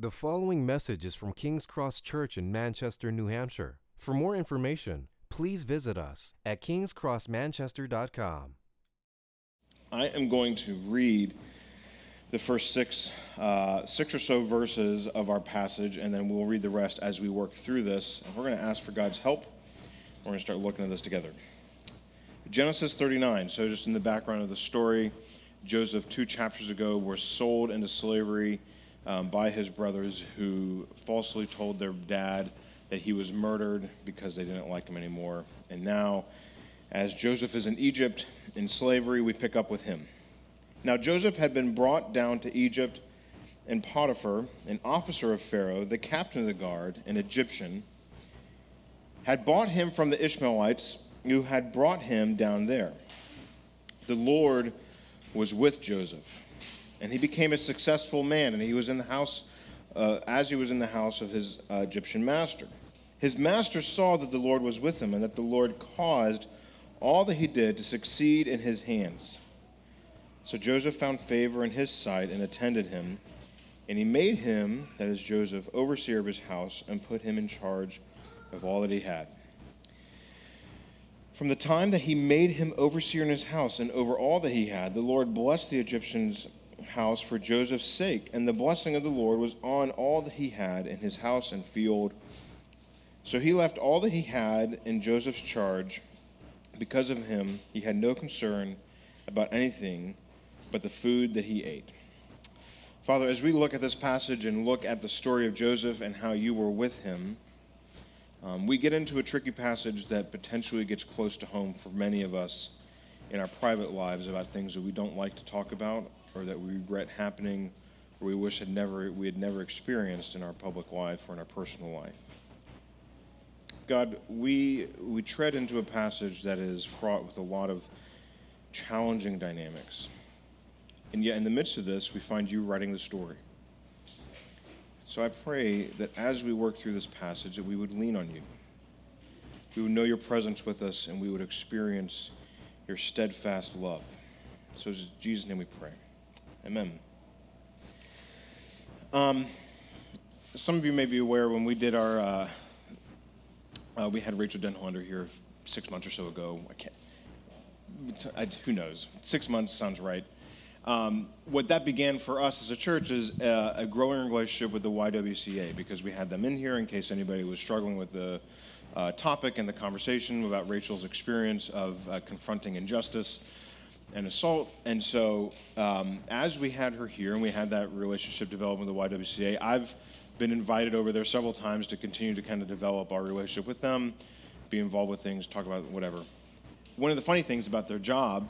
The following message is from King's Cross Church in Manchester, New Hampshire. For more information, please visit us at kingscrossmanchester.com. I am going to read the first six, uh, six or so verses of our passage, and then we'll read the rest as we work through this. And we're going to ask for God's help. We're going to start looking at this together. Genesis 39. So, just in the background of the story, Joseph, two chapters ago, was sold into slavery um, by his brothers who falsely told their dad that he was murdered because they didn't like him anymore. And now, as Joseph is in Egypt in slavery, we pick up with him. Now, Joseph had been brought down to Egypt, and Potiphar, an officer of Pharaoh, the captain of the guard, an Egyptian, had bought him from the Ishmaelites who had brought him down there. The Lord was with Joseph and he became a successful man, and he was in the house, uh, as he was in the house of his uh, Egyptian master. His master saw that the Lord was with him, and that the Lord caused all that he did to succeed in his hands. So Joseph found favor in his sight and attended him, and he made him, that is Joseph, overseer of his house, and put him in charge of all that he had. From the time that he made him overseer in his house and over all that he had, the Lord blessed the Egyptians house for Joseph's sake, and the blessing of the Lord was on all that he had in his house and field. So he left all that he had in Joseph's charge. Because of him, he had no concern about anything but the food that he ate. Father, as we look at this passage and look at the story of Joseph and how you were with him, um, we get into a tricky passage that potentially gets close to home for many of us in our private lives about things that we don't like to talk about or that we regret happening or we wish had never, we had never experienced in our public life or in our personal life. God, we, we tread into a passage that is fraught with a lot of challenging dynamics. And yet, in the midst of this, we find you writing the story. So I pray that as we work through this passage, that we would lean on you. We would know your presence with us, and we would experience your steadfast love. So, in Jesus' name we pray. Amen. Um, some of you may be aware when we did our, uh, uh, we had Rachel Denhollander here six months or so ago. I can't, I, who knows? Six months sounds right. Um, what that began for us as a church is a, a, growing relationship with the YWCA because we had them in here in case anybody was struggling with the uh, topic and the conversation about Rachel's experience of uh, confronting injustice and assault. And so, um, as we had her here and we had that relationship develop with the YWCA, I've been invited over there several times to continue to kind of develop our relationship with them, be involved with things, talk about whatever. One of the funny things about their job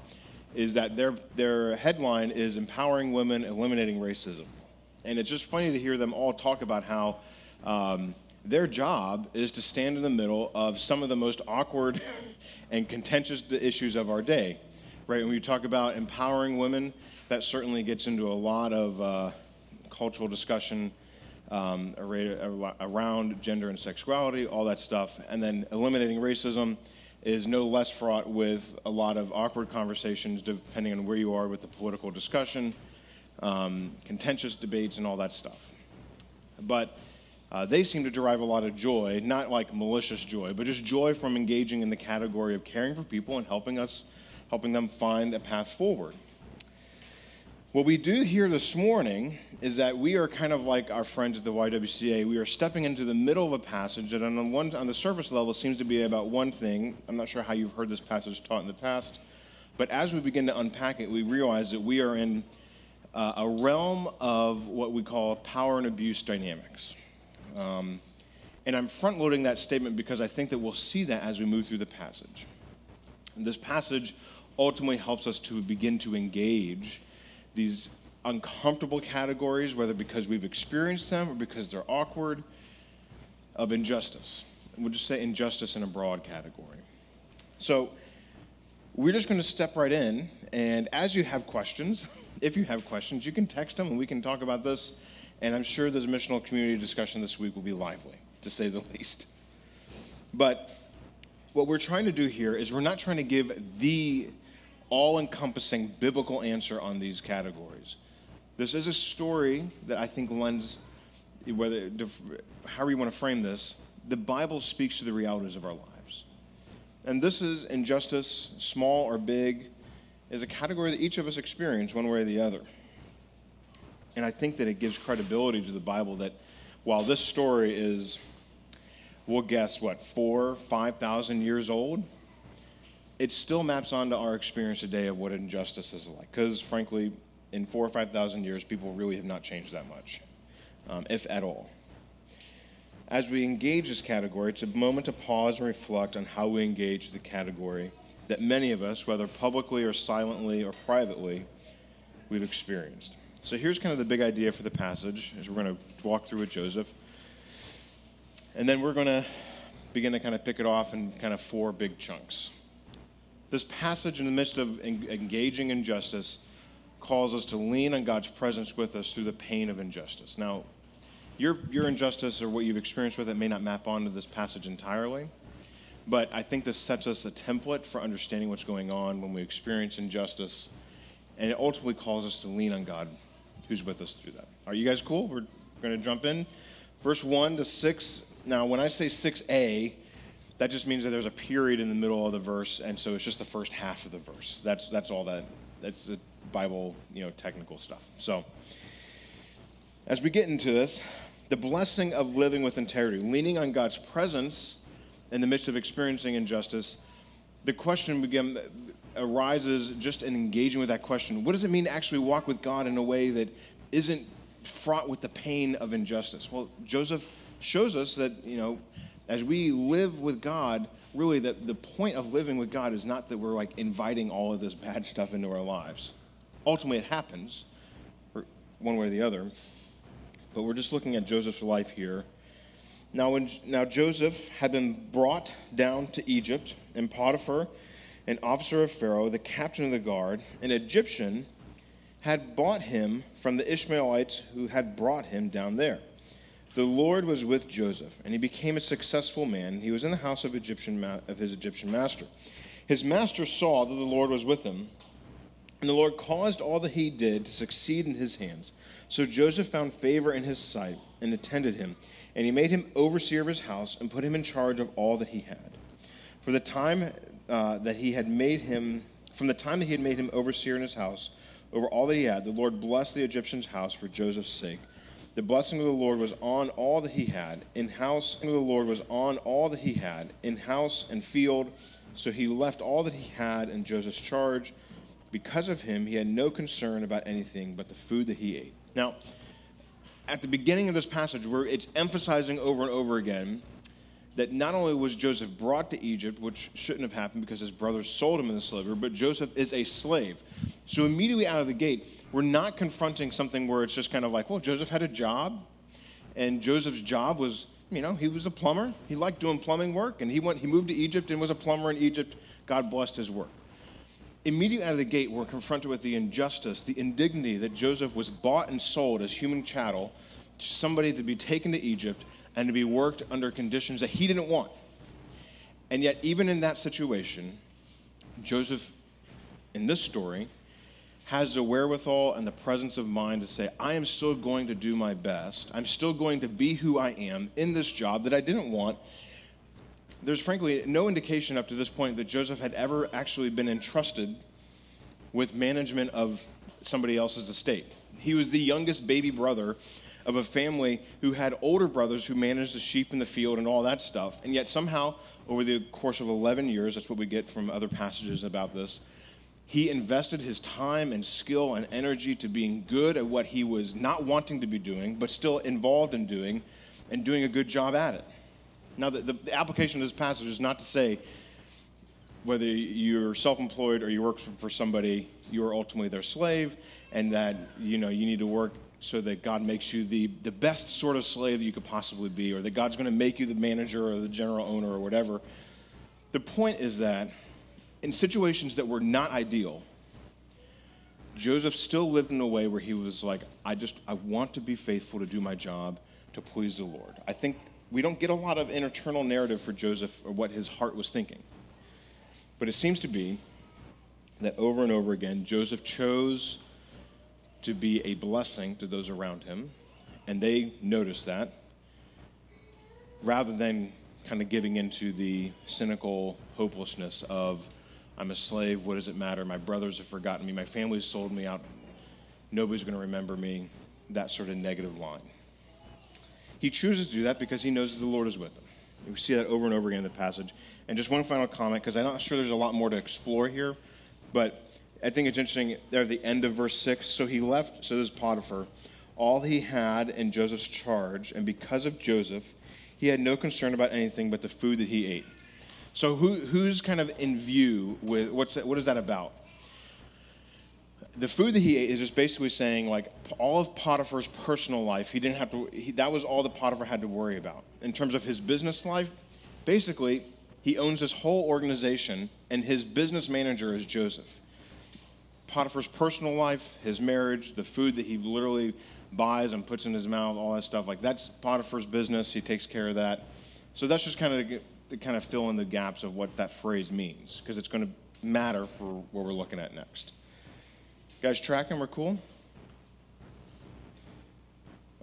is that their their headline is empowering women, eliminating racism, and it's just funny to hear them all talk about how. Um, their job is to stand in the middle of some of the most awkward and contentious issues of our day right? When you talk about empowering women, that certainly gets into a lot of uh, cultural discussion um, around gender and sexuality, all that stuff. And then eliminating racism is no less fraught with a lot of awkward conversations depending on where you are with the political discussion, um, contentious debates, and all that stuff. But uh, they seem to derive a lot of joy, not like malicious joy, but just joy from engaging in the category of caring for people and helping us helping them find a path forward. What we do here this morning is that we are kind of like our friends at the YWCA. We are stepping into the middle of a passage that, on one, on the surface level, seems to be about one thing. I'm not sure how you've heard this passage taught in the past, but as we begin to unpack it, we realize that we are in uh, a realm of what we call power and abuse dynamics. Um, and I'm front loading that statement because I think that we'll see that as we move through the passage. This passage ultimately helps us to begin to engage these uncomfortable categories, whether because we've experienced them or because they're awkward, of injustice. We'll just say injustice in a broad category. So we're just going to step right in, and as you have questions, if you have questions, you can text them and we can talk about this. And I'm sure this missional community discussion this week will be lively, to say the least. But what we're trying to do here is we're not trying to give the all encompassing biblical answer on these categories. This is a story that I think lends whether however you want to frame this, the Bible speaks to the realities of our lives. And this is injustice, small or big, is a category that each of us experience one way or the other. And I think that it gives credibility to the Bible that while this story is, we'll guess, what, four, 5,000 years old, it still maps onto our experience today of what injustice is like. Because, frankly, in four or 5,000 years, people really have not changed that much, um, if at all. As we engage this category, it's a moment to pause and reflect on how we engage the category that many of us, whether publicly or silently or privately, we've experienced. So here's kind of the big idea for the passage as we're going to walk through with Joseph. And then we're going to begin to kind of pick it off in kind of four big chunks. This passage, in the midst of engaging injustice, calls us to lean on God's presence with us through the pain of injustice. Now, your, your injustice or what you've experienced with it may not map onto this passage entirely, but I think this sets us a template for understanding what's going on when we experience injustice, and it ultimately calls us to lean on God who's with us through that. Are you guys cool? We're going to jump in. Verse 1 to 6. Now, when I say 6a, that just means that there's a period in the middle of the verse, and so it's just the first half of the verse. That's, that's all that, that's the Bible, you know, technical stuff. So, as we get into this, the blessing of living with integrity, leaning on God's presence in the midst of experiencing injustice, the question begin, arises just in engaging with that question. What does it mean to actually walk with God in a way that isn't fraught with the pain of injustice? Well, Joseph shows us that, you know, as we live with God, really that the point of living with God is not that we're like inviting all of this bad stuff into our lives. Ultimately, it happens, one way or the other. But we're just looking at Joseph's life here. Now, when, now Joseph had been brought down to Egypt, and Potiphar, an officer of Pharaoh, the captain of the guard, an Egyptian, had bought him from the Ishmaelites who had brought him down there. The Lord was with Joseph, and he became a successful man. He was in the house of, Egyptian ma- of his Egyptian master. His master saw that the Lord was with him, and the Lord caused all that he did to succeed in his hands. So Joseph found favor in his sight and attended him, and he made him overseer of his house and put him in charge of all that he had. For the time uh, that he had made him, from the time that he had made him overseer in his house, over all that he had, the Lord blessed the Egyptian's house for Joseph's sake. The blessing of the Lord was on all that he had in house, and the Lord was on all that he had in house and field. So he left all that he had in Joseph's charge. Because of him, he had no concern about anything but the food that he ate. Now, at the beginning of this passage, where it's emphasizing over and over again that not only was Joseph brought to Egypt, which shouldn't have happened because his brothers sold him into slavery, but Joseph is a slave. So immediately out of the gate, we're not confronting something where it's just kind of like, well, Joseph had a job, and Joseph's job was, you know, he was a plumber. He liked doing plumbing work, and he went, he moved to Egypt and was a plumber in Egypt. God blessed his work. Immediately out of the gate, we're confronted with the injustice, the indignity that Joseph was bought and sold as human chattel to somebody to be taken to Egypt and to be worked under conditions that he didn't want. And yet, even in that situation, Joseph, in this story, has the wherewithal and the presence of mind to say, I am still going to do my best. I'm still going to be who I am in this job that I didn't want. There's frankly no indication up to this point that Joseph had ever actually been entrusted with management of somebody else's estate. He was the youngest baby brother of a family who had older brothers who managed the sheep in the field and all that stuff. And yet, somehow, over the course of 11 years, that's what we get from other passages about this, he invested his time and skill and energy to being good at what he was not wanting to be doing, but still involved in doing and doing a good job at it. Now, the, the application of this passage is not to say whether you're self-employed or you work for somebody, you are ultimately their slave, and that you know you need to work so that God makes you the, the best sort of slave you could possibly be, or that God's going to make you the manager or the general owner or whatever. The point is that in situations that were not ideal, Joseph still lived in a way where he was like, I just, I want to be faithful to do my job to please the Lord. I think we don't get a lot of internal narrative for Joseph or what his heart was thinking. But it seems to be that over and over again, Joseph chose to be a blessing to those around him And they noticed that rather than kind of giving into the cynical hopelessness of, I'm a slave, what does it matter? My brothers have forgotten me, my family's sold me out, nobody's going to remember me, that sort of negative line. He chooses to do that because he knows the Lord is with him. We see that over and over again in the passage. And just one final comment, because I'm not sure there's a lot more to explore here, but I think it's interesting there at the end of verse 6. So he left, so this is Potiphar, all he had in Joseph's charge, and because of Joseph, he had no concern about anything but the food that he ate. So who, who's kind of in view with what's that, what is that about? The food that he ate is just basically saying like all of Potiphar's personal life. He didn't have to. He, that was all that Potiphar had to worry about in terms of his business life. Basically, he owns this whole organization, and his business manager is Joseph. Potiphar's personal life, his marriage, the food that he literally buys and puts in his mouth, all that stuff. Like that's Potiphar's business. He takes care of that. So that's just kind of to kind of fill in the gaps of what that phrase means, because it's going to matter for what we're looking at next. Guys, tracking? We're cool.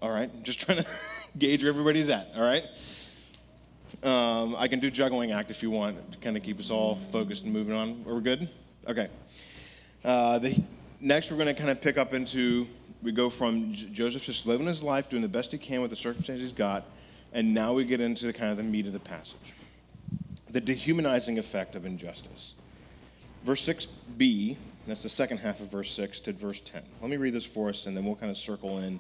All right, just trying to gauge where everybody's at. All right. Um, I can do juggling act if you want to kind of keep us all focused and moving on. Are we good? Okay. Uh, the, next, we're going to kind of pick up into we go from Joseph just living his life, doing the best he can with the circumstances he's got, and now we get into the kind of the meat of the passage the dehumanizing effect of injustice. Verse 6b, that's the second half of verse 6 to verse 10. Let me read this for us, and then we'll kind of circle in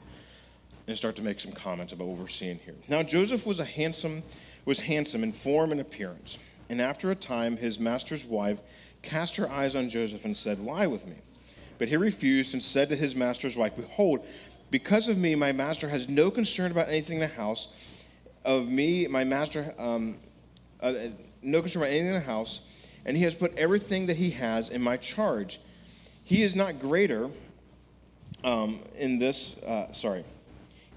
and start to make some comments about what we're seeing here. Now Joseph was a handsome, was handsome in form and appearance, and after a time his master's wife cast her eyes on Joseph and said, "Lie with me." But he refused and said to his master's wife, Behold, because of me, my master has no concern about anything in the house. Of me, my master, um, uh, no concern about anything in the house, and he has put everything that he has in my charge. He is not greater um, in this, uh, sorry,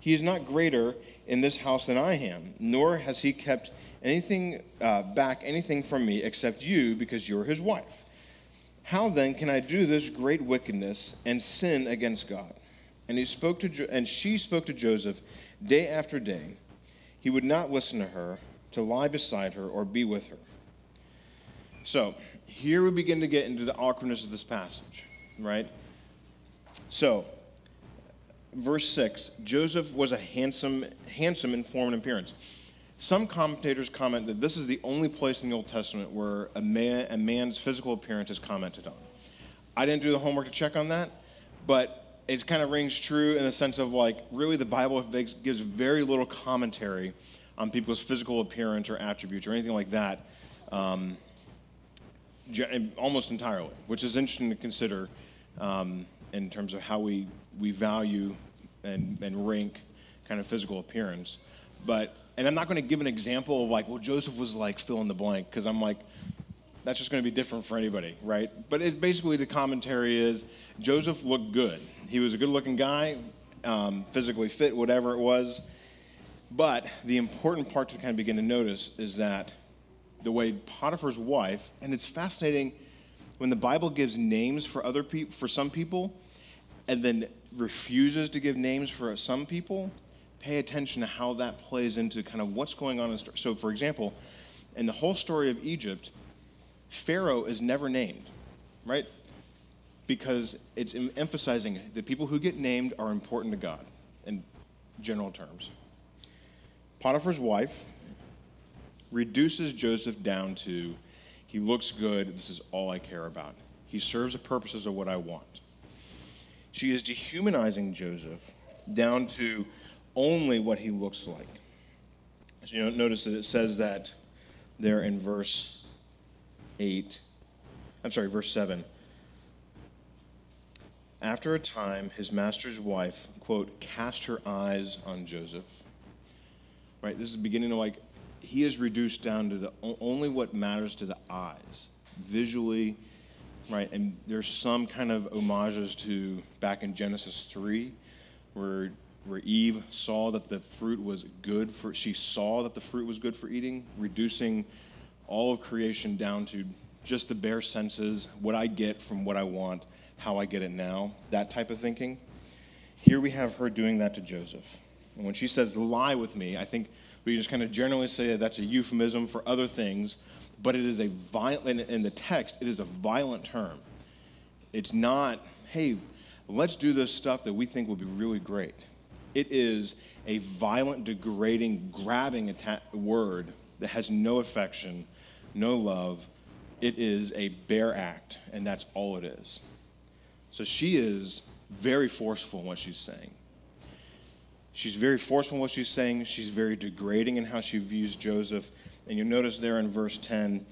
he is not greater in this house than I am, nor has he kept anything uh, back, anything from me except you, because you're his wife. How then can I do this great wickedness and sin against God? And he spoke to jo- and she spoke to Joseph day after day. He would not listen to her, to lie beside her or be with her. So, here we begin to get into the awkwardness of this passage, right? So, verse 6, Joseph was a handsome handsome in form and appearance. Some commentators comment that this is the only place in the Old Testament where a, man, a man's physical appearance is commented on. I didn't do the homework to check on that, but it kind of rings true in the sense of like, really, the Bible gives very little commentary on people's physical appearance or attributes or anything like that, um, almost entirely, which is interesting to consider um, in terms of how we, we value and, and rank kind of physical appearance. But and I'm not going to give an example of like, well, Joseph was like fill in the blank, because I'm like, that's just going to be different for anybody, right? But it, basically, the commentary is Joseph looked good. He was a good looking guy, um, physically fit, whatever it was. But the important part to kind of begin to notice is that the way Potiphar's wife, and it's fascinating when the Bible gives names for other people, for some people, and then refuses to give names for some people, pay attention to how that plays into kind of what's going on in the story. So, for example, in the whole story of Egypt, Pharaoh is never named, right? Because it's emphasizing the people who get named are important to God in general terms. Potiphar's wife reduces Joseph down to he looks good, this is all I care about. He serves the purposes of what I want. She is dehumanizing Joseph down to only what he looks like. So you notice that it says that there in verse 8. I'm sorry, verse 7. After a time, his master's wife, quote, cast her eyes on Joseph. Right? This is beginning of like, he is reduced down to the only what matters to the eyes, visually, right? And there's some kind of homages to back in Genesis 3, where where Eve saw that the fruit was good for, she saw that the fruit was good for eating, reducing all of creation down to just the bare senses, what I get from what I want, how I get it now, that type of thinking. Here we have her doing that to Joseph. And when she says lie with me, I think we just kind of generally say that that's a euphemism for other things, but it is a violent, in the text, it is a violent term. It's not, hey, let's do this stuff that we think will be really great. It is a violent, degrading, grabbing word that has no affection, no love. It is a bare act, and that's all it is. So she is very forceful in what she's saying. She's very forceful in what she's saying. She's very degrading in how she views Joseph. And you'll notice there in verse 10,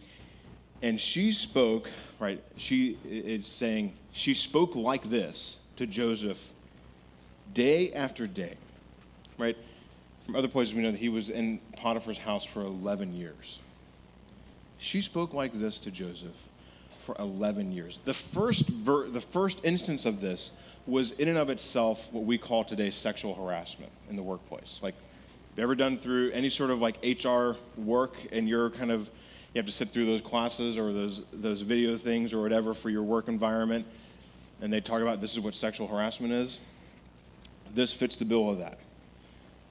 and she spoke, right? She is saying, she spoke like this to Joseph day after day, right? From other places, we know that he was in Potiphar's house for 11 years. She spoke like this to Joseph for 11 years. The first, ver- the first instance of this was in and of itself what we call today sexual harassment in the workplace. Like, you ever done through any sort of like HR work and you're kind of, you have to sit through those classes or those, those video things or whatever for your work environment, and they talk about this is what sexual harassment is? This fits the bill of that.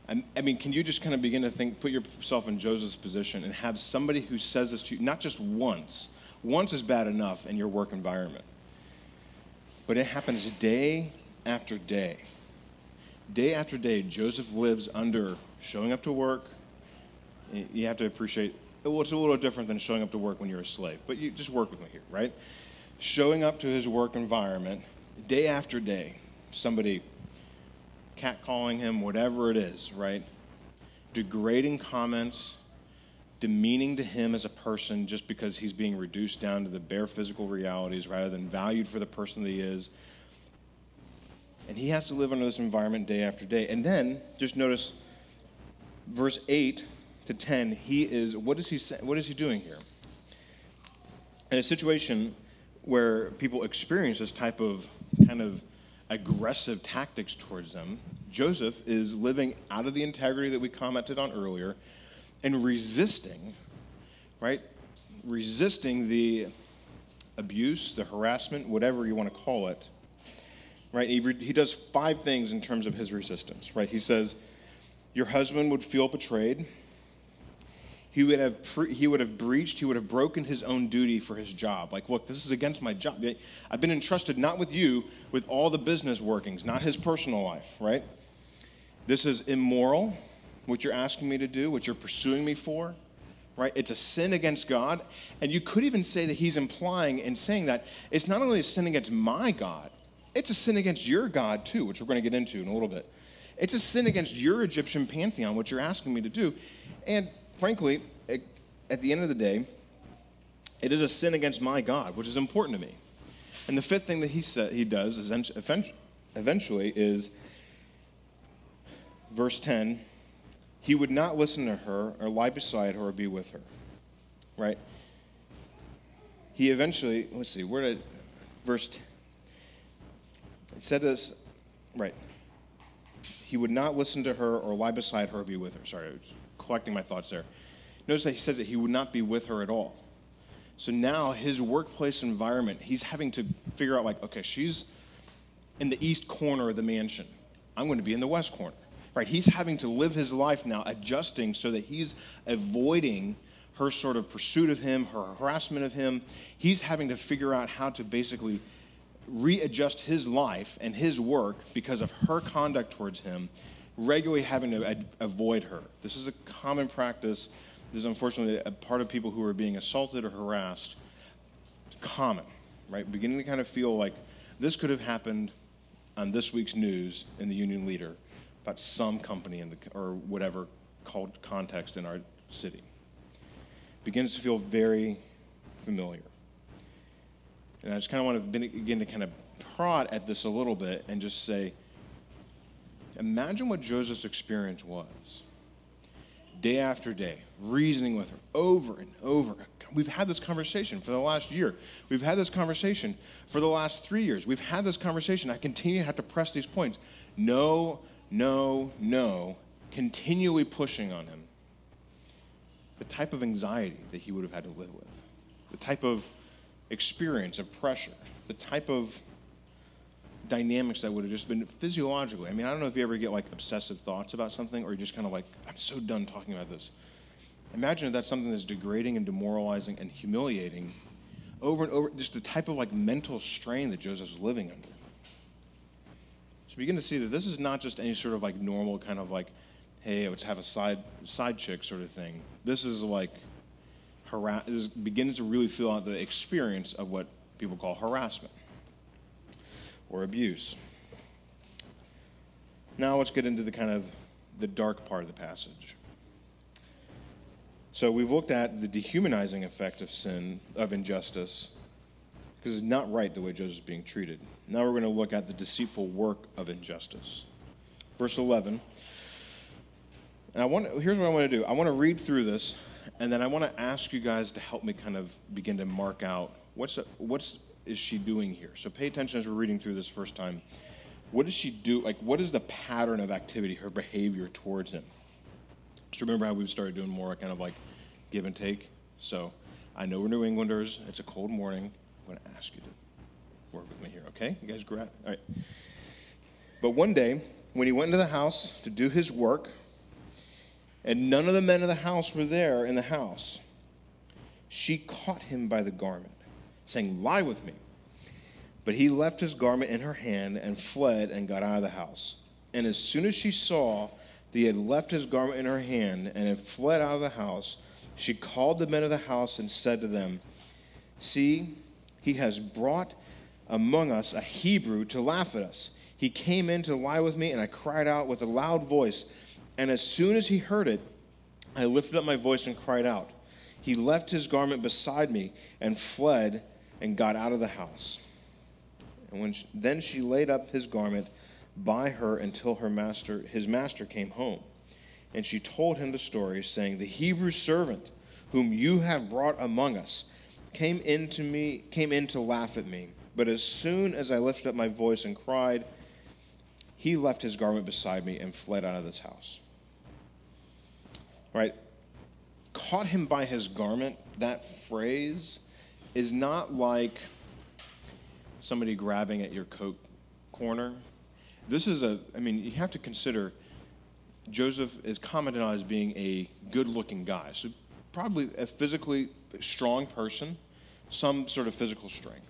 I mean, can you just kind of begin to think, put yourself in Joseph's position and have somebody who says this to you, not just once, once is bad enough in your work environment but it happens day after day. Day after day, Joseph lives under showing up to work. You have to appreciate, well, it's a little different than showing up to work when you're a slave, but you just work with me here, right? Showing up to his work environment day after day, somebody catcalling him, whatever it is, right? Degrading comments, demeaning to him as a person just because he's being reduced down to the bare physical realities rather than valued for the person that he is. And he has to live under this environment day after day. And then just notice verse 8 to 10, he is what is he? What is he doing here? In a situation where people experience this type of kind of aggressive tactics towards them, Joseph is living out of the integrity that we commented on earlier and resisting, right? Resisting the abuse, the harassment, whatever you want to call it, right? He, re- he does five things in terms of his resistance, right? He says, Your husband would feel betrayed. He would, have pre- he would have breached, he would have broken his own duty for his job. Like, look, this is against my job. I've been entrusted not with you, with all the business workings, not his personal life, right? This is immoral what you're asking me to do, what you're pursuing me for, right? It's a sin against God. And you could even say that he's implying in saying that it's not only a sin against my God, it's a sin against your God too, which we're going to get into in a little bit. It's a sin against your Egyptian pantheon, what you're asking me to do. And frankly, it, at the end of the day, it is a sin against my God, which is important to me. And the fifth thing that he, said, he does is eventually is verse 10 he would not listen to her or lie beside her or be with her. Right? He eventually, let's see, where did, verse, it said this, right. He would not listen to her or lie beside her or be with her. Sorry, I was collecting my thoughts there. Notice that he says that he would not be with her at all. So now his workplace environment, he's having to figure out, like, okay, she's in the east corner of the mansion. I'm going to be in the west corner right? He's having to live his life now adjusting so that he's avoiding her sort of pursuit of him, her harassment of him. He's having to figure out how to basically readjust his life and his work because of her conduct towards him, regularly having to ad- avoid her. This is a common practice. This is unfortunately a part of people who are being assaulted or harassed. It's common, right? Beginning to kind of feel like this could have happened on this week's news in the Union Leader about some company in the, or whatever called context in our city. Begins to feel very familiar. And I just kind of want to begin to kind of prod at this a little bit and just say, imagine what Joseph's experience was. Day after day, reasoning with her over and over. We've had this conversation for the last year. We've had this conversation for the last three years. We've had this conversation. I continue to have to press these points. No no, no, continually pushing on him, the type of anxiety that he would have had to live with, the type of experience of pressure, the type of dynamics that would have just been physiologically. I mean, I don't know if you ever get like obsessive thoughts about something or you're just kind of like, I'm so done talking about this. Imagine if that's something that's degrading and demoralizing and humiliating over and over, just the type of like mental strain that Joseph was living under. Begin to see that this is not just any sort of like normal kind of like, hey, let's have a side side chick sort of thing. This is like harass is begins to really feel out the experience of what people call harassment or abuse. Now let's get into the kind of the dark part of the passage. So we've looked at the dehumanizing effect of sin, of injustice, because it's not right the way Joseph's being treated. Now we're going to look at the deceitful work of injustice. Verse 11. And I want here's what I want to do. I want to read through this, and then I want to ask you guys to help me kind of begin to mark out what's what's is she doing here. So pay attention as we're reading through this first time. What does she do? Like, what is the pattern of activity, her behavior towards him? Just remember how we've started doing more kind of like give and take. So I know we're New Englanders. It's a cold morning. I'm going to ask you to work with me here, okay? You guys grab. All right. But one day, when he went into the house to do his work, and none of the men of the house were there in the house, she caught him by the garment, saying, Lie with me. But he left his garment in her hand and fled and got out of the house. And as soon as she saw that he had left his garment in her hand and had fled out of the house, she called the men of the house and said to them, See, he has brought among us a Hebrew to laugh at us. He came in to lie with me, and I cried out with a loud voice. And as soon as he heard it, I lifted up my voice and cried out. He left his garment beside me and fled and got out of the house. And when she, then she laid up his garment by her until her master, his master came home. And she told him the story, saying, The Hebrew servant whom you have brought among us came in to me, came in to laugh at me. But as soon as I lifted up my voice and cried, he left his garment beside me and fled out of this house. Right? Caught him by his garment, that phrase is not like somebody grabbing at your coat corner. This is a, I mean, you have to consider Joseph is commented on as being a good looking guy. So, probably a physically strong person, some sort of physical strength.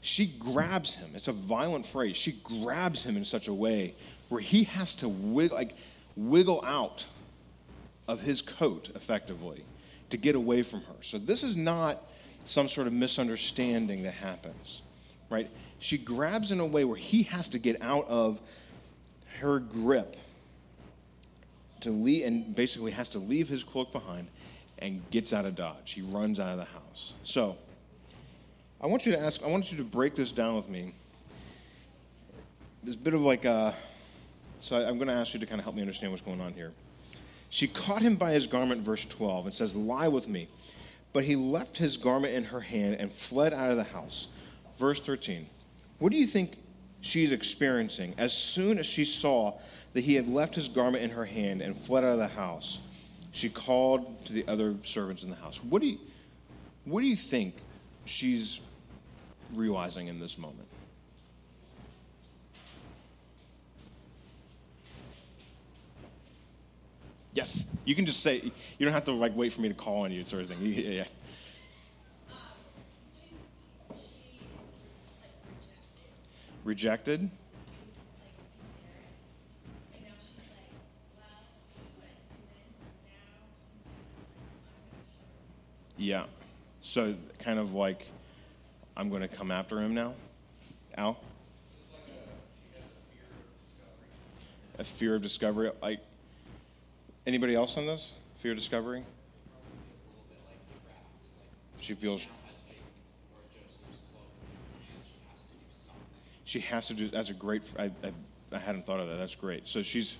She grabs him. It's a violent phrase. She grabs him in such a way where he has to wiggle, like, wiggle out of his coat effectively to get away from her. So, this is not some sort of misunderstanding that happens, right? She grabs in a way where he has to get out of her grip to leave, and basically has to leave his cloak behind and gets out of Dodge. He runs out of the house. So, I want you to ask, I want you to break this down with me. There's a bit of like a, so I'm going to ask you to kind of help me understand what's going on here. She caught him by his garment, verse 12, and says, Lie with me. But he left his garment in her hand and fled out of the house. Verse 13. What do you think she's experiencing as soon as she saw that he had left his garment in her hand and fled out of the house, she called to the other servants in the house. What do you, what do you think she's realizing in this moment? Yes, you can just say. You don't have to like wait for me to call on you, sort of thing. Yeah. yeah. Rejected. Yeah. So kind of like, I'm going to come after him now. Al? A fear of discovery. Like, anybody else on this? Fear of discovery? She feels. She has to do. That's a great. I, I, I hadn't thought of that. That's great. So she's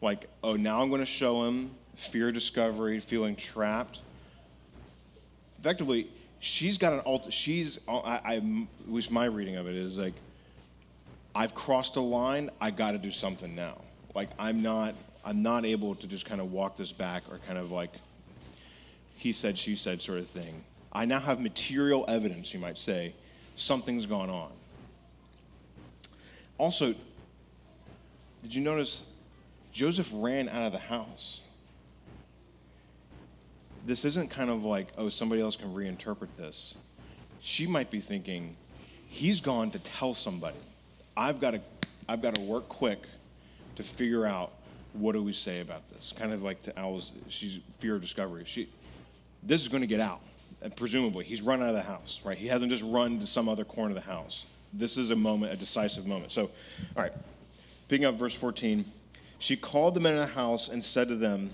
like, oh, now I'm going to show him fear of discovery, feeling trapped effectively, she's got an alt. She's uh, I, I at least my reading of it is like, I've crossed a line. I got to do something now. Like I'm not I'm not able to just kind of walk this back or kind of like he said she said sort of thing. I now have material evidence, you might say, something's gone on. Also, did you notice Joseph ran out of the house? This isn't kind of like, oh, somebody else can reinterpret this. She might be thinking, he's gone to tell somebody. I've got to, I've got to work quick to figure out what do we say about this. Kind of like to Al's, she's fear of discovery. She, this is going to get out, and presumably he's run out of the house, right? He hasn't just run to some other corner of the house. This is a moment, a decisive moment. So, all right, picking up verse 14. She called the men in the house and said to them,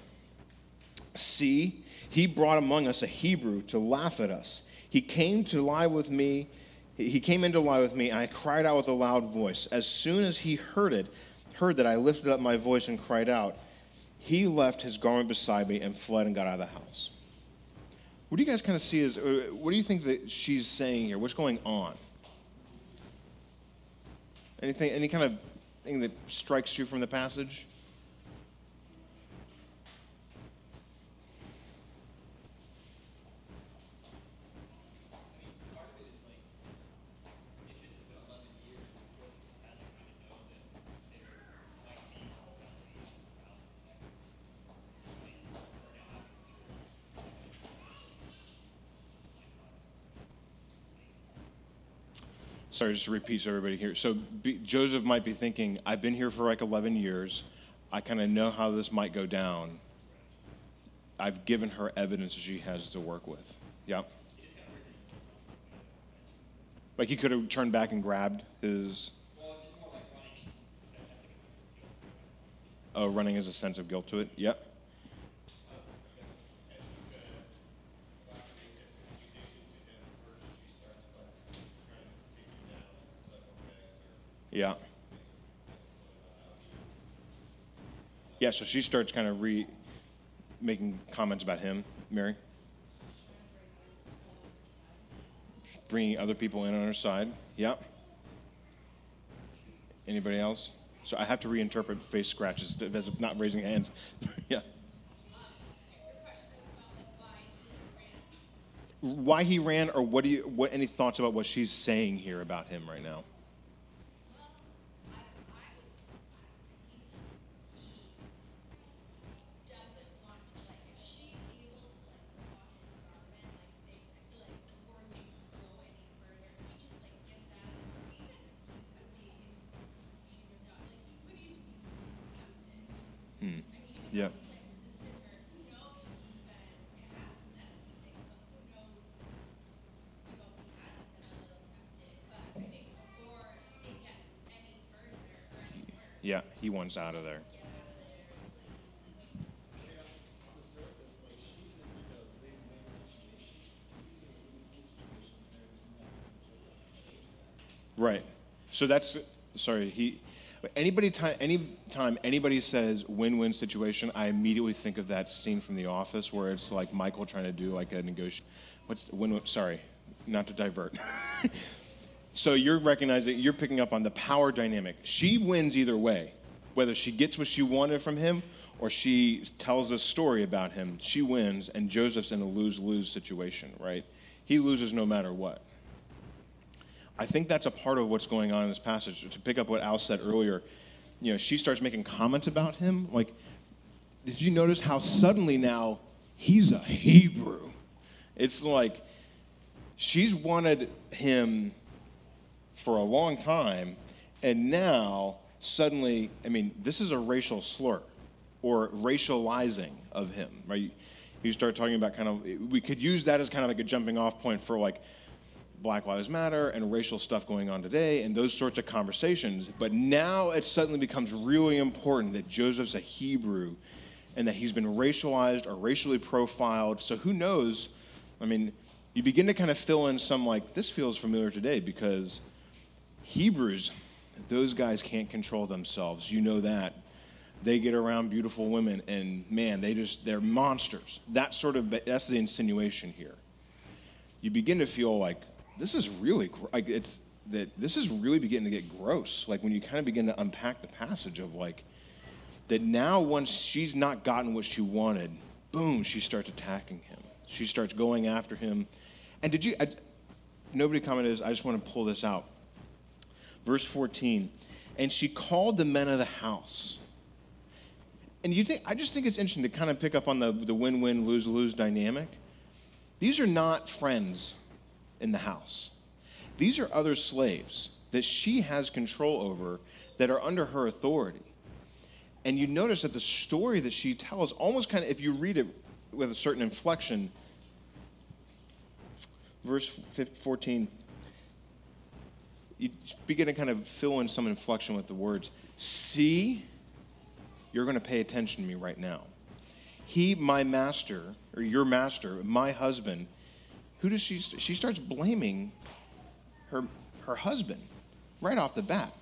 See, he brought among us a Hebrew to laugh at us. He came to lie with me. He came in to lie with me. and I cried out with a loud voice. As soon as he heard it, heard that I lifted up my voice and cried out, he left his garment beside me and fled and got out of the house. What do you guys kind of see as, uh, what do you think that she's saying here? What's going on? Anything, any kind of thing that strikes you from the passage? Sorry, just to repeat so everybody here. So be, Joseph might be thinking, I've been here for like 11 years. I kind of know how this might go down. I've given her evidence she has to work with. Yeah. Like he could have turned back and grabbed his. Oh, running as a sense of guilt to it. Yep. Yeah. Yeah, so she starts kind of re making comments about him, Mary. Bringing other people in on her side. Yeah. Anybody else? So I have to reinterpret face scratches as not raising hands. yeah. Why he ran, or what do you? What any thoughts about what she's saying here about him right now? Wants out of there. Right. So that's sorry. He anybody time, any time anybody says win-win situation, I immediately think of that scene from The Office where it's like Michael trying to do like a negotiation. What's the, win? Sorry, not to divert. so you're recognizing you're picking up on the power dynamic. She wins either way, whether she gets what she wanted from him or she tells a story about him. She wins, and Joseph's in a lose-lose situation, right? He loses no matter what. I think that's a part of what's going on in this passage. To pick up what Al said earlier, you know, she starts making comments about him. Like, did you notice how suddenly now he's a Hebrew? It's like she's wanted him for a long time, and now suddenly, I mean, this is a racial slur or racializing of him, right? You start talking about kind of, we could use that as kind of like a jumping off point for like, Black Lives Matter and racial stuff going on today and those sorts of conversations. But now it suddenly becomes really important that Joseph's a Hebrew and that he's been racialized or racially profiled. So who knows? I mean, you begin to kind of fill in some like, this feels familiar today because Hebrews, those guys can't control themselves. You know that. They get around beautiful women and man, they just, they're monsters. That sort of, that's the insinuation here. You begin to feel like, this is really like it's that this is really beginning to get gross. Like when you kind of begin to unpack the passage of like that now once she's not gotten what she wanted, boom, she starts attacking him. She starts going after him. And did you? I, nobody commented. I just want to pull this out. Verse 14. and she called the men of the house. And you think I just think it's interesting to kind of pick up on the, the win-win, lose-lose dynamic. These are not friends in the house. These are other slaves that she has control over that are under her authority. And you notice that the story that she tells, almost kind of, if you read it with a certain inflection, verse 14, you begin to kind of fill in some inflection with the words, See, you're going to pay attention to me right now. He, my master, or your master, my husband, who does she, she starts blaming her, her husband right off the bat.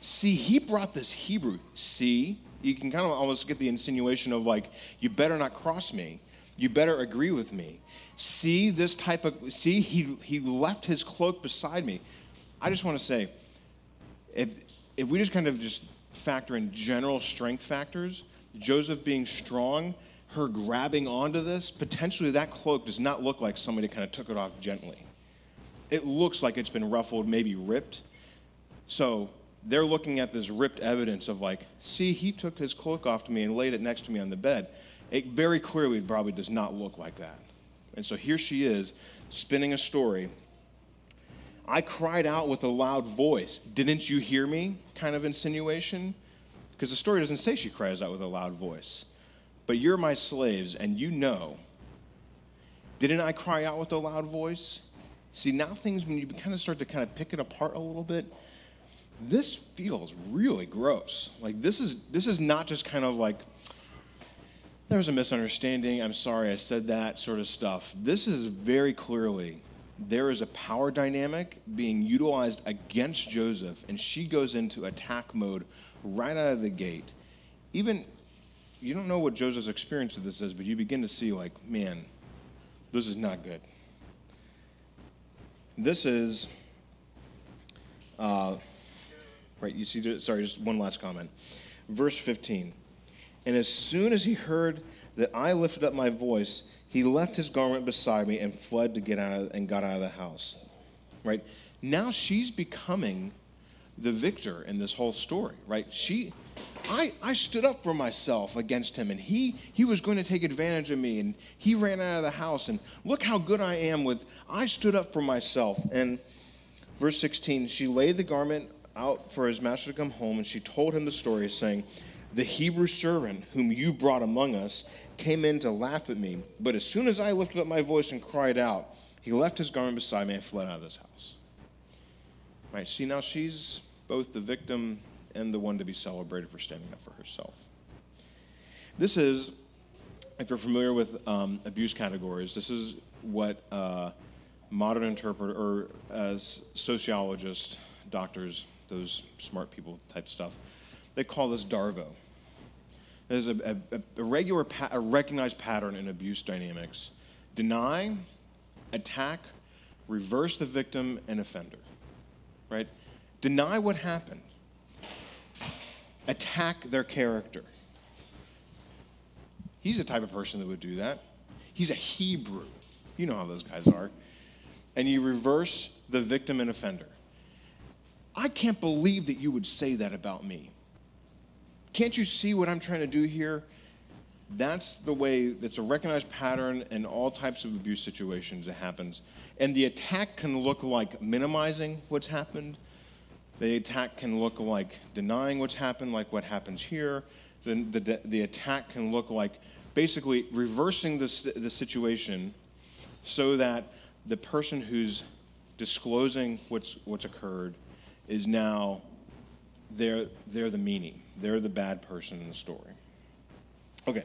See, he brought this Hebrew. See, you can kind of almost get the insinuation of like, you better not cross me. You better agree with me. See this type of, see, he, he left his cloak beside me. I just want to say, if, if we just kind of just factor in general strength factors, Joseph being strong, her grabbing onto this, potentially that cloak does not look like somebody kind of took it off gently. It looks like it's been ruffled, maybe ripped. So they're looking at this ripped evidence of like, see, he took his cloak off to me and laid it next to me on the bed. It very clearly probably does not look like that. And so here she is spinning a story. I cried out with a loud voice. Didn't you hear me? Kind of insinuation. Because the story doesn't say she cries out with a loud voice. But you're my slaves, and you know. Didn't I cry out with a loud voice? See, now things, when you kind of start to kind of pick it apart a little bit, this feels really gross. Like this is this is not just kind of like there was a misunderstanding. I'm sorry I said that sort of stuff. This is very clearly there is a power dynamic being utilized against Joseph, and she goes into attack mode right out of the gate. Even you don't know what Joseph's experience of this is, but you begin to see like, man, this is not good. This is. Uh, Right, you see, sorry, just one last comment. Verse 15. And as soon as he heard that I lifted up my voice, he left his garment beside me and fled to get out of, and got out of the house. Right? Now she's becoming the victor in this whole story, right? She I, I stood up for myself against him and he he was going to take advantage of me and he ran out of the house and look how good I am with I stood up for myself. And verse 16, she laid the garment out for his master to come home, and she told him the story, saying, The Hebrew servant whom you brought among us came in to laugh at me, but as soon as I lifted up my voice and cried out, he left his garment beside me and fled out of this house. Right, see, now she's both the victim and the one to be celebrated for standing up for herself. This is, if you're familiar with um, abuse categories, this is what uh, modern interpreter or as sociologists, doctors those smart people type stuff. They call this DARVO. There's a, a, a regular, pa- a recognized pattern in abuse dynamics deny, attack, reverse the victim and offender. Right? Deny what happened, attack their character. He's the type of person that would do that. He's a Hebrew. You know how those guys are. And you reverse the victim and offender. I can't believe that you would say that about me. Can't you see what I'm trying to do here? That's the way, that's a recognized pattern in all types of abuse situations that happens. And the attack can look like minimizing what's happened. The attack can look like denying what's happened, like what happens here. The, the, the attack can look like basically reversing the, the situation so that the person who's disclosing what's, what's occurred is now they're, they're the meanie. They're the bad person in the story. Okay.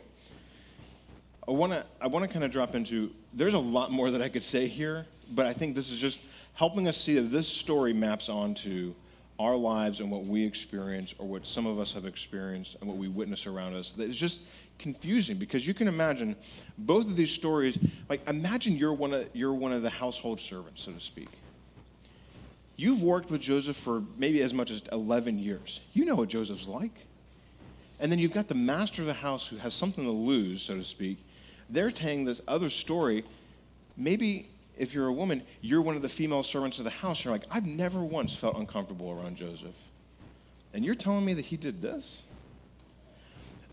I want to I want to kind of drop into there's a lot more that I could say here, but I think this is just helping us see that this story maps onto our lives and what we experience or what some of us have experienced and what we witness around us. It's just confusing because you can imagine both of these stories like imagine you're one of you're one of the household servants so to speak You've worked with Joseph for maybe as much as 11 years. You know what Joseph's like. And then you've got the master of the house who has something to lose, so to speak. They're telling this other story. Maybe if you're a woman, you're one of the female servants of the house. You're like, I've never once felt uncomfortable around Joseph. And you're telling me that he did this?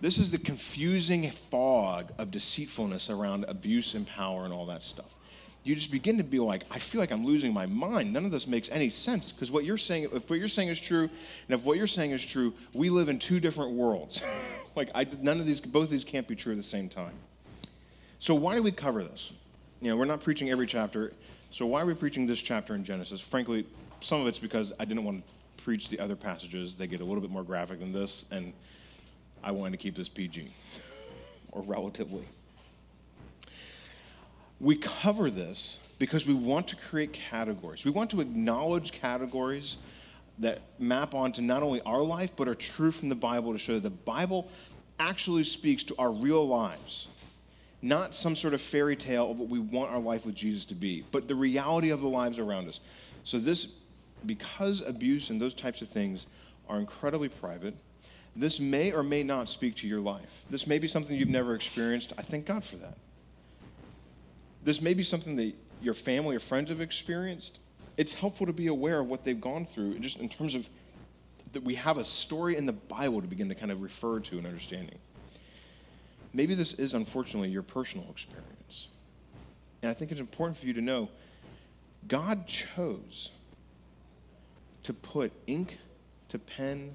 This is the confusing fog of deceitfulness around abuse and power and all that stuff. You just begin to be like, I feel like I'm losing my mind. None of this makes any sense because what you're saying, if what you're saying is true, and if what you're saying is true, we live in two different worlds. like, I, none of these, both of these can't be true at the same time. So why do we cover this? You know, we're not preaching every chapter. So why are we preaching this chapter in Genesis? Frankly, some of it's because I didn't want to preach the other passages. They get a little bit more graphic than this, and I wanted to keep this PG, or relatively. We cover this because we want to create categories. We want to acknowledge categories that map onto not only our life, but are true from the Bible to show that the Bible actually speaks to our real lives. Not some sort of fairy tale of what we want our life with Jesus to be, but the reality of the lives around us. So, this, because abuse and those types of things are incredibly private, this may or may not speak to your life. This may be something you've never experienced. I thank God for that. This may be something that your family or friends have experienced. It's helpful to be aware of what they've gone through, just in terms of that we have a story in the Bible to begin to kind of refer to and understanding. Maybe this is, unfortunately, your personal experience. And I think it's important for you to know God chose to put ink to pen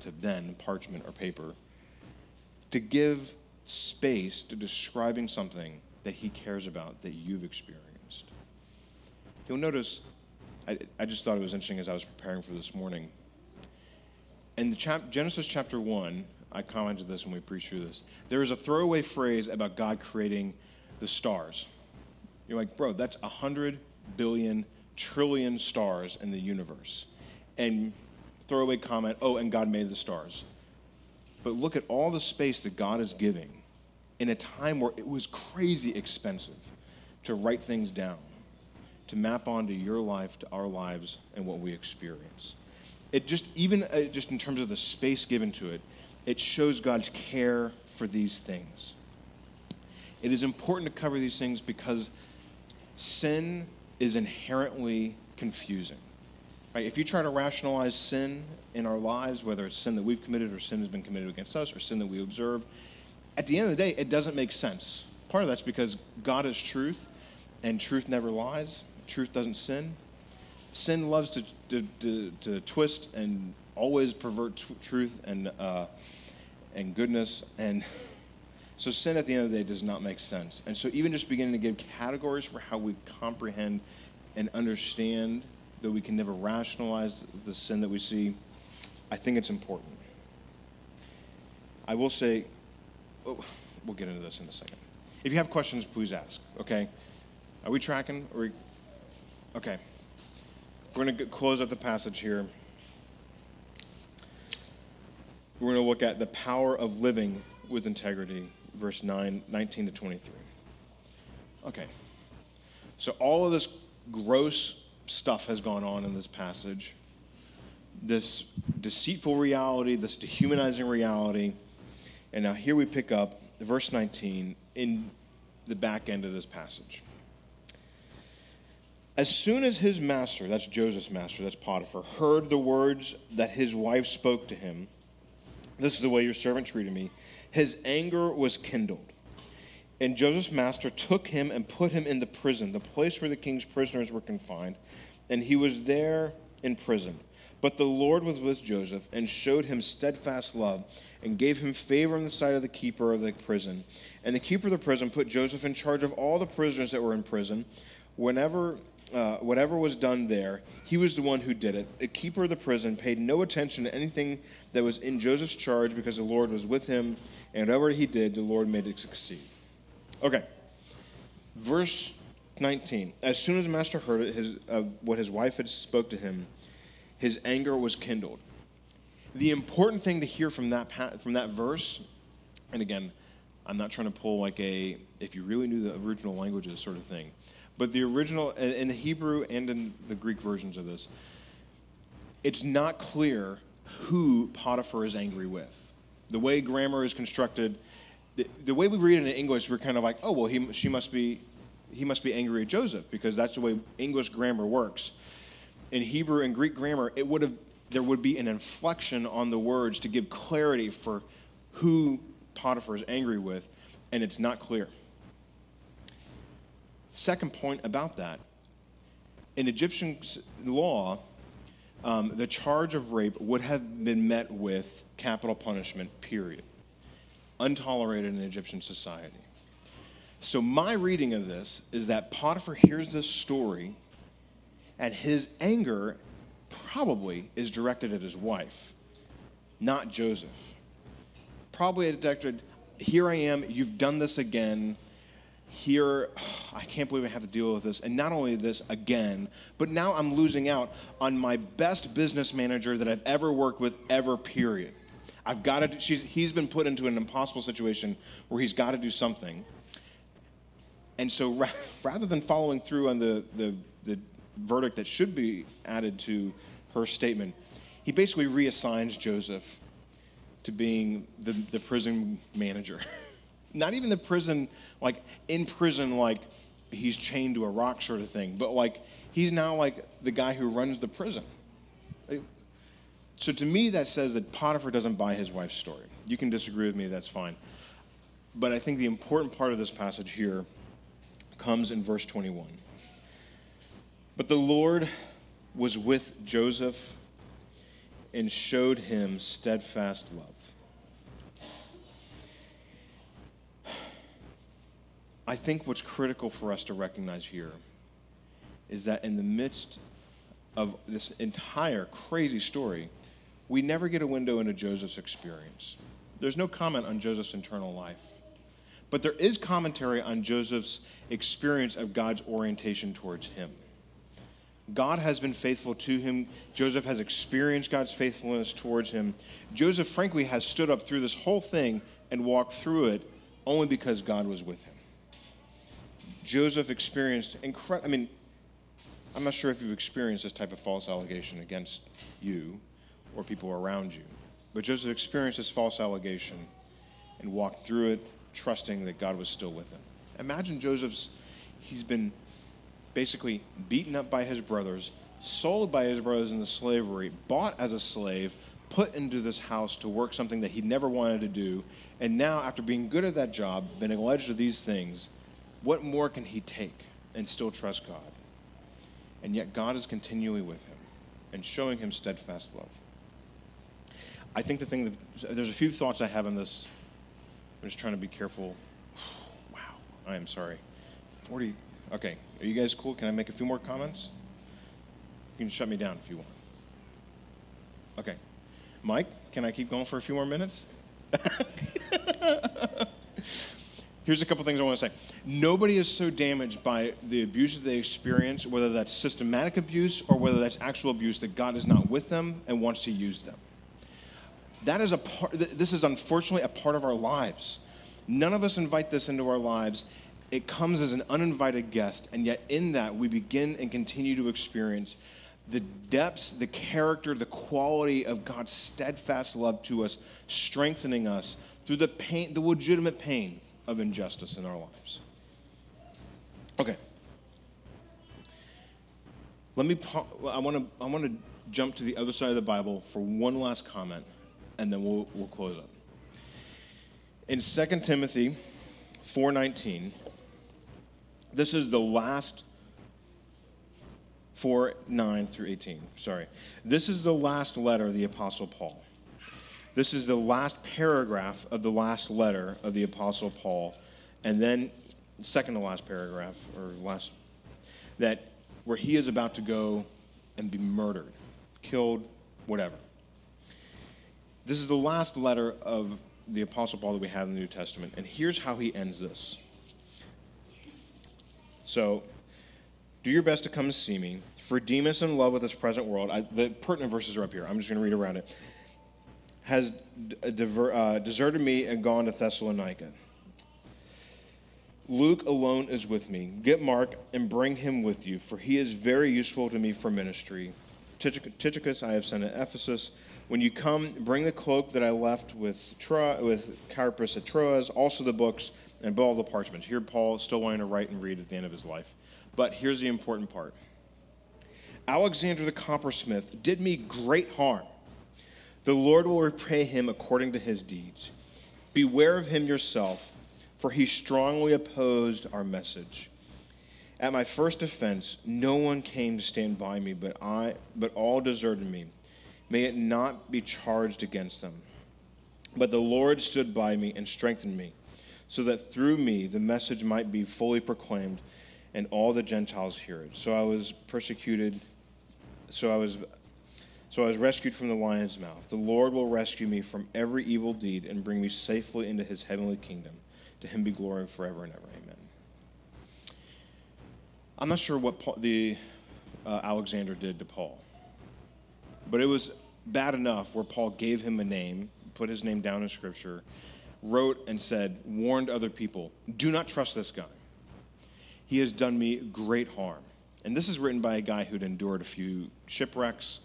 to then parchment or paper to give space to describing something that he cares about that you've experienced. You'll notice, I, I just thought it was interesting as I was preparing for this morning. In the chap, Genesis chapter 1, I commented this when we preached through this. There is a throwaway phrase about God creating the stars. You're like, bro, that's a hundred billion trillion stars in the universe. And throwaway comment, oh, and God made the stars. But look at all the space that God is giving in a time where it was crazy expensive to write things down, to map onto your life, to our lives, and what we experience. It just, even uh, just in terms of the space given to it, it shows God's care for these things. It is important to cover these things because sin is inherently confusing. Right? If you try to rationalize sin in our lives, whether it's sin that we've committed or sin has been committed against us or sin that we observe, at the end of the day, it doesn't make sense. Part of that's because God is truth, and truth never lies. Truth doesn't sin. Sin loves to, to, to, to twist and always pervert t- truth and, uh, and goodness. And so sin at the end of the day does not make sense. And so even just beginning to give categories for how we comprehend and understand that we can never rationalize the sin that we see, I think it's important. I will say, Oh, we'll get into this in a second. If you have questions, please ask, okay? Are we tracking? Are we, okay. We're going to close up the passage here. We're going to look at the power of living with integrity, verse 9, 19 to 23. Okay. So all of this gross stuff has gone on in this passage. This deceitful reality, this dehumanizing reality. And now here we pick up verse 19 in the back end of this passage. As soon as his master, that's Joseph's master, that's Potiphar, heard the words that his wife spoke to him, this is the way your servant treated me, his anger was kindled. And Joseph's master took him and put him in the prison, the place where the king's prisoners were confined. And he was there in prison. But the Lord was with Joseph and showed him steadfast love and gave him favor in the sight of the keeper of the prison. And the keeper of the prison put Joseph in charge of all the prisoners that were in prison. Whenever uh, whatever was done there, he was the one who did it. The keeper of the prison paid no attention to anything that was in Joseph's charge because the Lord was with him, and whatever he did, the Lord made it succeed. Okay. Verse 19. As soon as the master heard it, his, uh, what his wife had spoke to him, his anger was kindled. The important thing to hear from that, from that verse, and again, I'm not trying to pull like a, if you really knew the original languages sort of thing, but the original, in the Hebrew and in the Greek versions of this, it's not clear who Potiphar is angry with. The way grammar is constructed, the, the, way we read it in English, we're kind of like, oh, well, he, she must be, he must be angry at Joseph because that's the way English grammar works. In Hebrew and Greek grammar, it would have, there would be an inflection on the words to give clarity for who Potiphar is angry with, and it's not clear. Second point about that in Egyptian law, um, the charge of rape would have been met with capital punishment, period. Untolerated in Egyptian society. So, my reading of this is that Potiphar hears this story, and his anger probably is directed at his wife, not Joseph. Probably directed, Here I am, you've done this again. Here, I can't believe I have to deal with this. And not only this again, but now I'm losing out on my best business manager that I've ever worked with, ever, period. I've got to, he's been put into an impossible situation where he's got to do something. And so ra- rather than following through on the, the, the verdict that should be added to her statement, he basically reassigns Joseph to being the, the prison manager. Not even the prison, like in prison, like he's chained to a rock sort of thing, but like he's now like the guy who runs the prison. So to me, that says that Potiphar doesn't buy his wife's story. You can disagree with me, that's fine. But I think the important part of this passage here comes in verse 21. But the Lord was with Joseph and showed him steadfast love. I think what's critical for us to recognize here is that in the midst of this entire crazy story, we never get a window into Joseph's experience. There's no comment on Joseph's internal life. But there is commentary on Joseph's experience of God's orientation towards him. God has been faithful to him. Joseph has experienced God's faithfulness towards him. Joseph, frankly, has stood up through this whole thing and walked through it only because God was with him. Joseph experienced incredible, I mean, I'm not sure if you've experienced this type of false allegation against you or people around you, but Joseph experienced this false allegation and walked through it trusting that God was still with him. Imagine Joseph's, he's been basically beaten up by his brothers, sold by his brothers into slavery, bought as a slave, put into this house to work something that he never wanted to do, and now, after being good at that job, been alleged of these things, what more can he take and still trust God? And yet, God is continually with him and showing him steadfast love. I think the thing that there's a few thoughts I have on this I'm just trying to be careful. Wow, I am sorry. 40. Okay, are you guys cool? Can I make a few more comments? You can shut me down if you want. Okay. Mike, can I keep going for a few more minutes? Here's a couple things I want to say. Nobody is so damaged by the abuse that they experience, whether that's systematic abuse or whether that's actual abuse, that God is not with them and wants to use them that is a part, this is unfortunately a part of our lives. None of us invite this into our lives. It comes as an uninvited guest, and yet in that we begin and continue to experience the depths, the character, the quality of God's steadfast love to us, strengthening us through the pain, the legitimate pain of injustice in our lives. Okay. Let me, I want to, I want to jump to the other side of the Bible for one last comment and then we'll, we'll close up. In 2 Timothy 4.19, this is the last 4 9 through 18. Sorry. This is the last letter of the Apostle Paul. This is the last paragraph of the last letter of the Apostle Paul. And then, second to last paragraph, or last, that where he is about to go and be murdered, killed, whatever. This is the last letter of the Apostle Paul that we have in the New Testament. And here's how he ends this. So, do your best to come and see me. For Demas, in love with this present world, I, the pertinent verses are up here. I'm just going to read around it. Has diver, uh, deserted me and gone to Thessalonica. Luke alone is with me. Get Mark and bring him with you, for he is very useful to me for ministry. Tychicus I have sent to Ephesus. When you come, bring the cloak that I left with, Tro- with Carpus at Troas, also the books, and all the parchments. Here, Paul is still wanting to write and read at the end of his life. But here's the important part Alexander the coppersmith did me great harm. The Lord will repay him according to his deeds. Beware of him yourself, for he strongly opposed our message. At my first offense, no one came to stand by me, but I but all deserted me. May it not be charged against them. But the Lord stood by me and strengthened me, so that through me the message might be fully proclaimed and all the Gentiles hear it. So I was persecuted, so I was so I was rescued from the lion's mouth. The Lord will rescue me from every evil deed and bring me safely into his heavenly kingdom. To him be glory forever and ever. Amen. I'm not sure what Paul, the uh, Alexander did to Paul, but it was bad enough where Paul gave him a name, put his name down in Scripture, wrote and said, warned other people, do not trust this guy. He has done me great harm. And this is written by a guy who'd endured a few shipwrecks,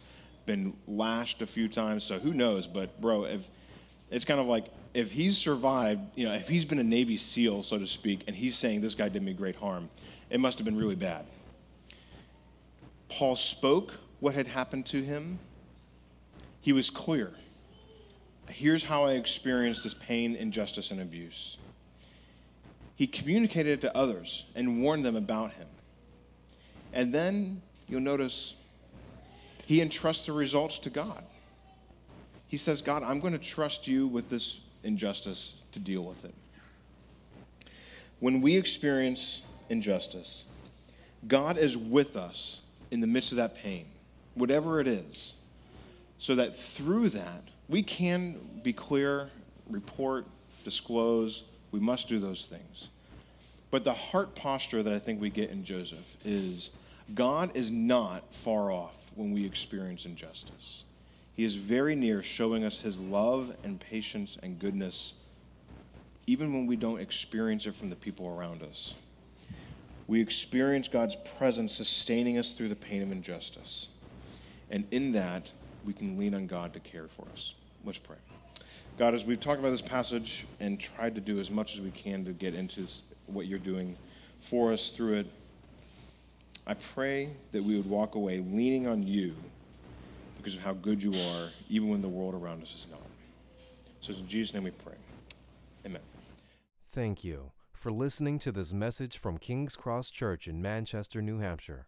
been lashed a few times. So who knows? But bro, if it's kind of like if he's survived, you know, if he's been a Navy SEAL, so to speak, and he's saying this guy did me great harm, it must have been really bad. Paul spoke what had happened to him. He was clear. Here's how I experienced this pain, injustice, and abuse. He communicated it to others and warned them about him. And then you'll notice he entrusts the results to God. He says, God, I'm going to trust you with this injustice to deal with it. When we experience injustice, God is with us in the midst of that pain, whatever it is, so that through that, we can be clear, report, disclose. We must do those things. But the heart posture that I think we get in Joseph is God is not far off when we experience injustice. He is very near showing us his love and patience and goodness, even when we don't experience it from the people around us. We experience God's presence sustaining us through the pain of injustice. And in that, we can lean on God to care for us. Let's pray. God, as we've talked about this passage and tried to do as much as we can to get into what you're doing for us through it, I pray that we would walk away leaning on you because of how good you are, even when the world around us is not. So, in Jesus' name we pray. Amen. Thank you for listening to this message from King's Cross Church in Manchester, New Hampshire.